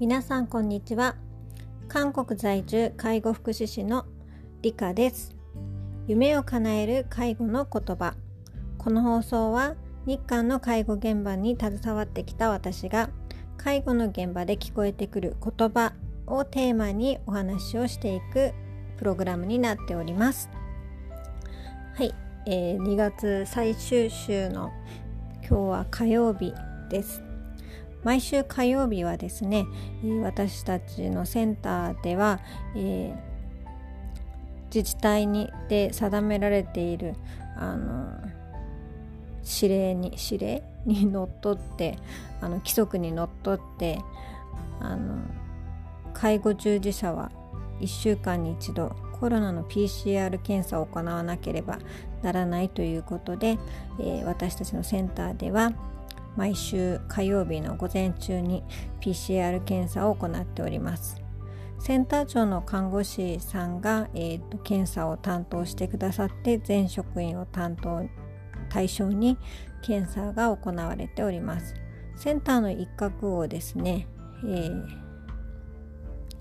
皆さんこんにちは。韓国在住介護福祉士の理香です。夢を叶える介護の言葉。この放送は日韓の介護現場に携わってきた私が介護の現場で聞こえてくる言葉をテーマにお話をしていくプログラムになっております。はい、えー、2月最終週の今日は火曜日です。毎週火曜日はですね私たちのセンターでは、えー、自治体にで定められているあの指令に指令に のっとってあの規則にのっとってあの介護従事者は1週間に1度コロナの PCR 検査を行わなければならないということで、えー、私たちのセンターでは毎週火曜日の午前中に PCR 検査を行っております。センター長の看護師さんが、えーと、検査を担当してくださって全職員を担当対象に検査が行われております。センターの一角をですね、えー、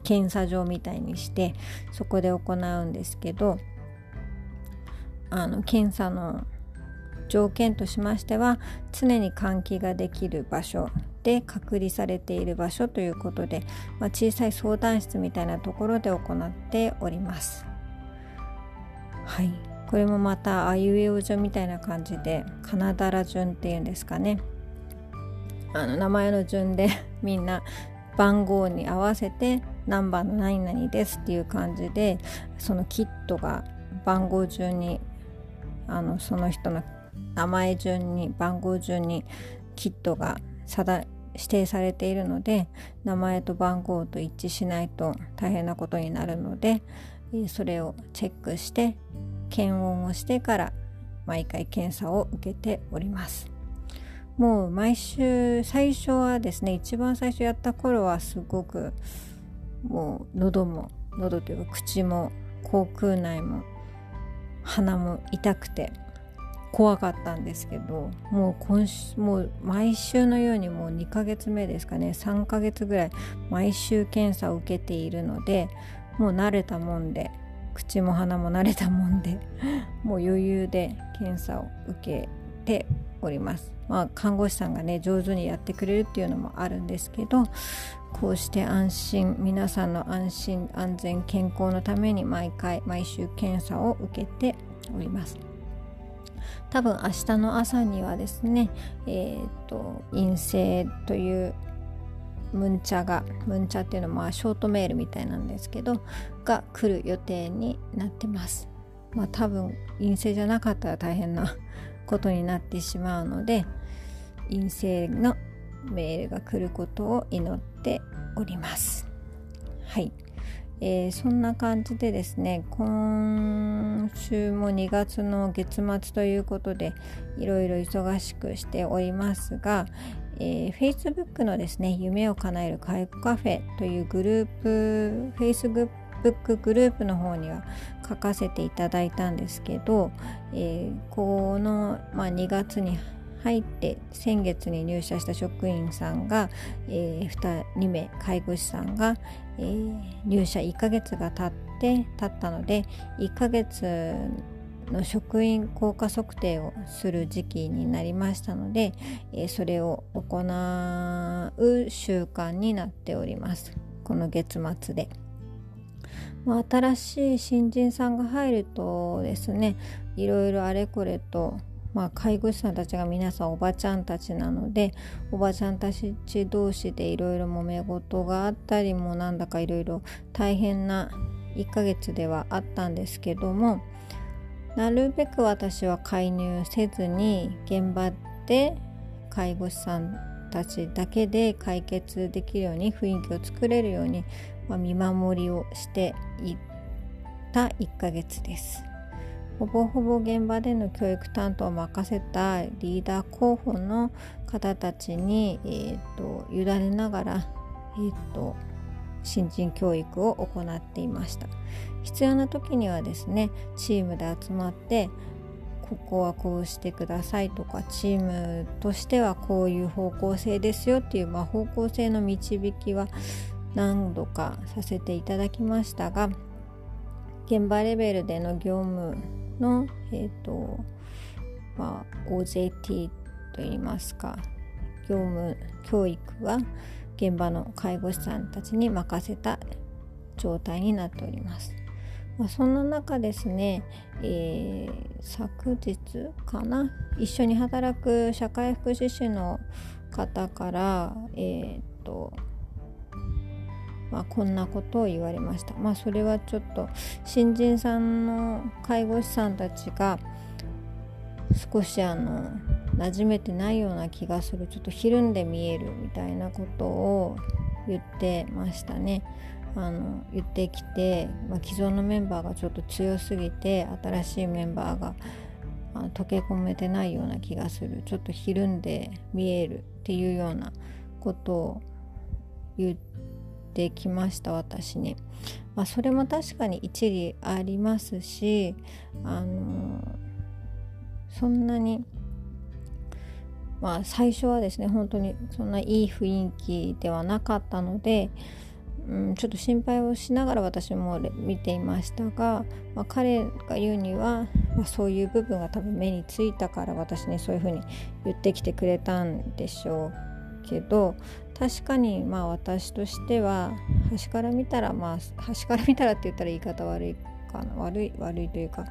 検査場みたいにしてそこで行うんですけどあの検査の条件としましては常に換気ができる場所で隔離されている場所ということで、まあ、小さい相談室みたいなところで行っております。はいこれもまたあいうえお順みたいな感じでカナダラ順っていうんですかねあの名前の順でみんな番号に合わせて何番の何々ですっていう感じでそのキットが番号順にあのその人の名前順に番号順にキットが指定されているので名前と番号と一致しないと大変なことになるのでそれをチェックして検温をしてから毎回検査を受けております。もう毎週最初はですね一番最初やった頃はすごくもう喉も喉というか口も口腔内も鼻も痛くて怖かったんですけどもう今週もう毎週のようにもう2ヶ月目ですかね3ヶ月ぐらい毎週検査を受けているのでもう慣れたもんで口も鼻も慣れたもんでもう余裕で検査を受けております。まあ看護師さんがね上手にやってくれるっていうのもあるんですけどこうして安心皆さんの安心安全健康のために毎回毎週検査を受けております。多分明日の朝にはですね、えーと、陰性というムンチャがムンチャっていうのはまあショートメールみたいなんですけどが来る予定になってます。まあ多分陰性じゃなかったら大変なことになってしまうので陰性のメールが来ることを祈っております。はい。えー、そんな感じでですね今週も2月の月末ということでいろいろ忙しくしておりますが、えー、Facebook のですね夢を叶える介護カフェというグループ Facebook Facebook グループの方には書かせていただいたんですけど、えー、この、まあ、2月に入って先月に入社した職員さんが、えー、2, 2名介護士さんが、えー、入社1ヶ月が経って経ったので1ヶ月の職員効果測定をする時期になりましたので、えー、それを行う習慣になっておりますこの月末で。まあ、新しい新人さんが入るとですねいろいろあれこれとまあ、介護士さんたちが皆さんおばちゃんたちなのでおばちゃんたち同士でいろいろ揉め事があったりもなんだかいろいろ大変な1ヶ月ではあったんですけどもなるべく私は介入せずに現場で介護士さんたちだけで解決できるように雰囲気を作れるように、見守りをしていた1ヶ月です。ほぼほぼ現場での教育担当を任せたリーダー候補の方たちに、えーと、委ねながら、えーと、新人教育を行っていました必要な時にはですねチームで集まってここはこうしてくださいとかチームとしてはこういう方向性ですよっていう、まあ、方向性の導きは何度かさせていただきましたが現場レベルでの業務の、えーとまあ、OJT といいますか業務教育は現場の介護士さんたちに任せた状態になっております。まあ、そんな中ですね、えー、昨日かな一緒に働く社会福祉士の方からえー、っとまあ、こんなことを言われました。まあ、それはちょっと新人さんの介護士さんたちが少しあの馴染めてないような気がするちょっとひるんで見えるみたいなことを言ってましたね。あの言ってきて、まあ、既存のメンバーがちょっと強すぎて新しいメンバーが溶け込めてないような気がするちょっとひるんで見えるっていうようなことを言ってきました私に。まあ、それも確かに一理ありますしあのそんなにまあ最初はですね本当にそんないい雰囲気ではなかったので、うん、ちょっと心配をしながら私も見ていましたが、まあ、彼が言うには、まあ、そういう部分が多分目についたから私にそういうふうに言ってきてくれたんでしょうけど確かにまあ私としては端から見たらまあ端から見たらって言ったら言い方悪いかな悪い悪いというか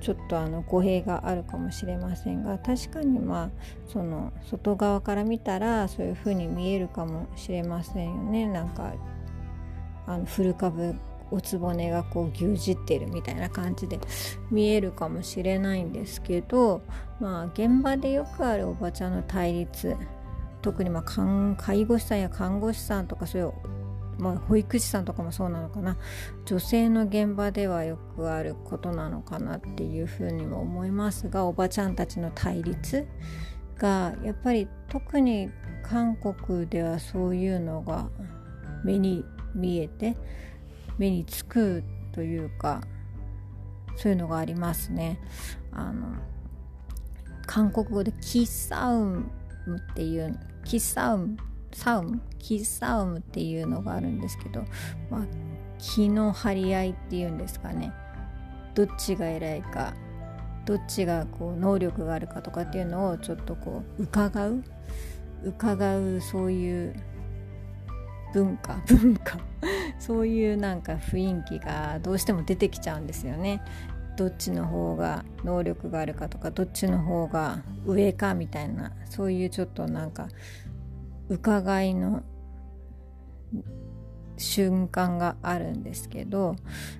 ちょっとあの語弊があるかもしれませんが確かにまあその外側から見たらそういう風に見えるかもしれませんよね。なんかあの古株おつぼねがこう牛耳ってるみたいな感じで見えるかもしれないんですけどまあ現場でよくあるおばちゃんの対立特にまあ介護士さんや看護師さんとかそういうまあ、保育士さんとかもそうなのかな女性の現場ではよくあることなのかなっていうふうにも思いますがおばちゃんたちの対立がやっぱり特に韓国ではそういうのが目に見えて目につくというかそういうのがありますね。あの韓国語でキサウムっていうキサウムサウムキサウムっていうのがあるんですけど、まあ、気の張り合いっていうんですかねどっちが偉いかどっちがこう能力があるかとかっていうのをちょっとこう伺う伺うそういう文化 文化そういうなんか雰囲気がどうしても出てきちゃうんですよね。どっちの方が能力があるかとかどっちの方が上かみたいなそういうちょっとなんか伺いの瞬間があるんですけど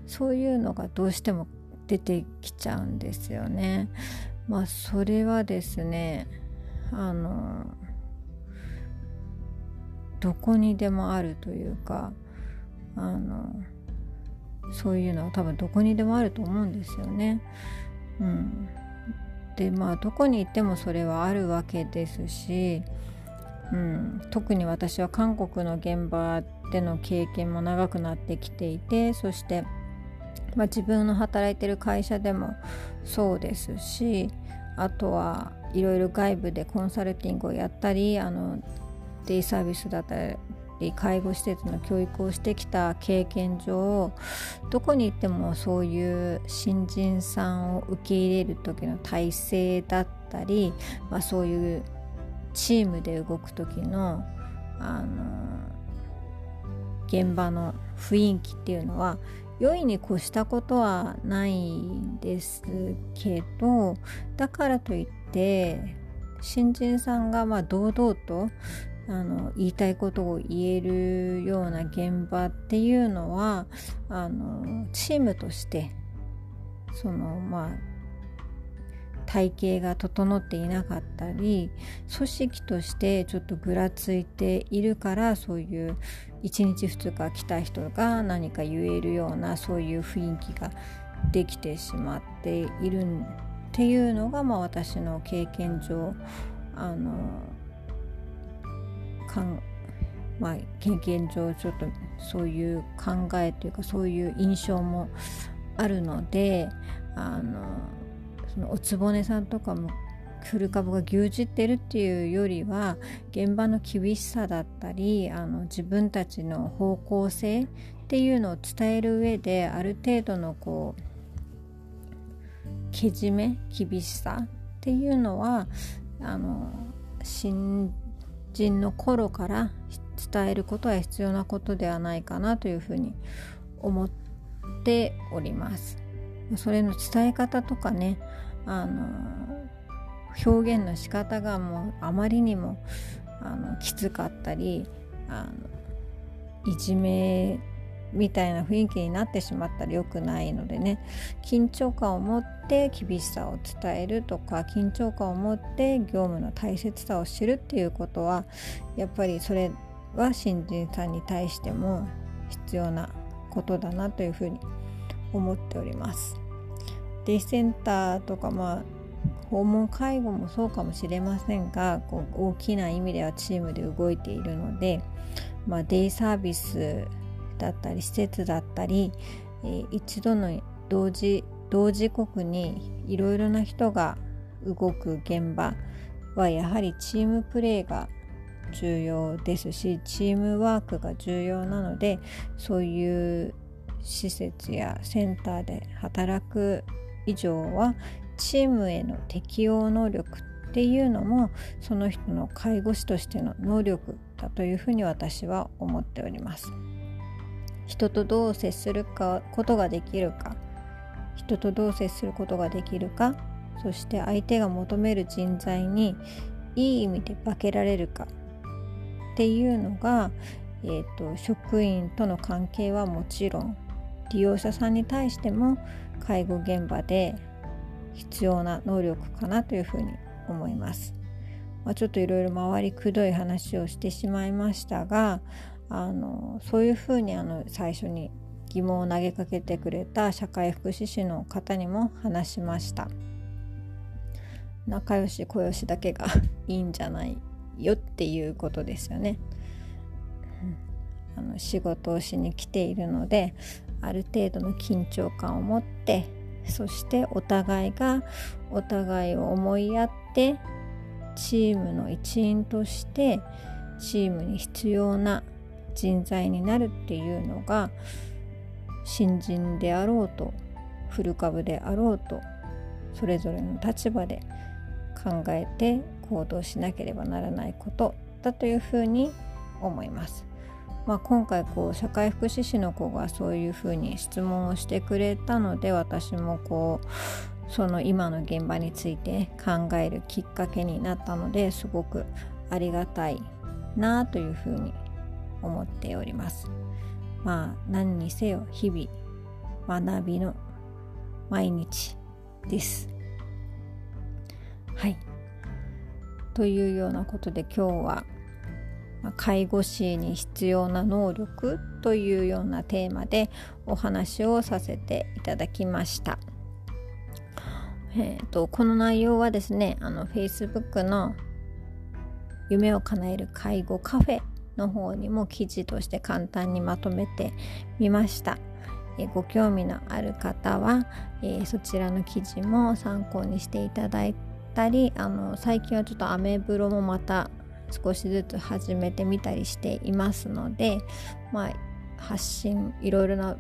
そういうのがどうしても出てきちゃうんですよね。まあそれはですねあのどこにでもあるというかあのそういうのは多分どこにでもあると思うんですよね。うん、でまあどこに行ってもそれはあるわけですしうん、特に私は韓国の現場での経験も長くなってきていてそして、まあ、自分の働いてる会社でもそうですしあとはいろいろ外部でコンサルティングをやったりあのデイサービスだったり介護施設の教育をしてきた経験上どこに行ってもそういう新人さんを受け入れる時の体制だったり、まあ、そういうチームで動く時のあの現場の雰囲気っていうのは良いに越したことはないんですけどだからといって新人さんがま堂々とあの言いたいことを言えるような現場っていうのはあのチームとしてそのまあ体型が整っていなかったり組織としてちょっとぐらついているからそういう1日2日来た人が何か言えるようなそういう雰囲気ができてしまっているっていうのが、まあ、私の経験上あのかんまあ、経験上ちょっとそういう考えというかそういう印象もあるのであのそのおつぼねさんとかも古株が牛耳ってるっていうよりは現場の厳しさだったりあの自分たちの方向性っていうのを伝える上である程度のこうけじめ厳しさっていうのはあの新人の頃から伝えることは必要なことではないかなというふうに思っております。それの伝え方とかねあの表現の仕方がもうあまりにもあのきつかったりあのいじめみたいな雰囲気になってしまったら良くないのでね緊張感を持って厳しさを伝えるとか緊張感を持って業務の大切さを知るっていうことはやっぱりそれは新人さんに対しても必要なことだなというふうに思っております。デイセンターとかまあ訪問介護もそうかもしれませんがこう大きな意味ではチームで動いているので、まあ、デイサービスだったり施設だったり、えー、一度の同時同時刻にいろいろな人が動く現場はやはりチームプレーが重要ですしチームワークが重要なのでそういう施設やセンターで働く以上はチームへの適応能力っていうのもその人の介護士としての能力だというふうに私は思っております。人とどう接するかことができるか。人とどう接することができるか。そして相手が求める人材にいい意味で化けられるか。っていうのが、えーと、職員との関係はもちろん利用者さんに対しても介護現場で必要な能力かなというふうに思います。まあ、ちょっといろいろ回りくどい話をしてしまいましたがあのそういうふうにあの最初に疑問を投げかけてくれた社会福祉士の方にも話しました。仲良し小良しだけが いいんじゃないよっていうことですよね、あの仕事をしに来ているのである程度の緊張感を持ってそしてお互いがお互いを思いやってチームの一員としてチームに必要な人材になるっていうのが新人であろうと古株であろうとそれぞれの立場で考えて行動しなければならないことだというふうに思います。まあ、今回こう社会福祉士の子がそういうふうに質問をしてくれたので私もこうその今の現場について考えるきっかけになったのですごくありがたいなというふうに思っております。まあ何にせよ日々学びの毎日です。はい。というようなことで今日は介護士に必要な能力というようなテーマでお話をさせていただきました。えーと、この内容はですねあの Facebook の夢を叶える介護カフェの方にも記事として簡単にまとめてみました。えご興味のある方は、えー、そちらの記事も参考にしていただいたりあの最近はちょっとアメブロもまた少しずつ始めてみたりしていますので、まあ、発信いろいろな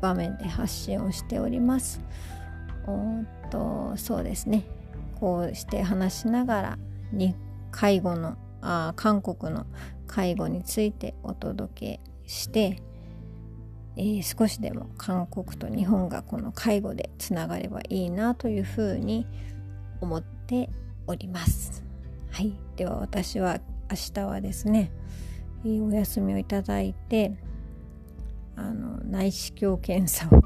場面で発信をしております。おっとそうですねこうして話しながらに介護のあ韓国の介護についてお届けして、えー、少しでも韓国と日本がこの介護でつながればいいなというふうに思っております。はい、では私は明日はですね、えー、お休みをいただいてあの内視鏡検査を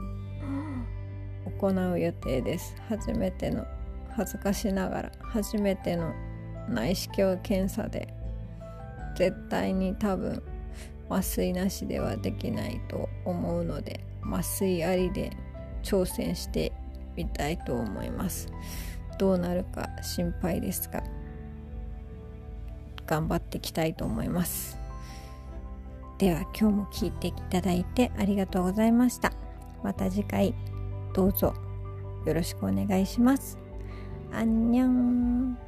行う予定です。初めての恥ずかしながら初めての内視鏡検査で絶対に多分麻酔なしではできないと思うので麻酔ありで挑戦してみたいと思います。どうなるか心配ですが頑張っていきたいと思います。では今日も聞いていただいてありがとうございました。また次回どうぞよろしくお願いします。アンニョン。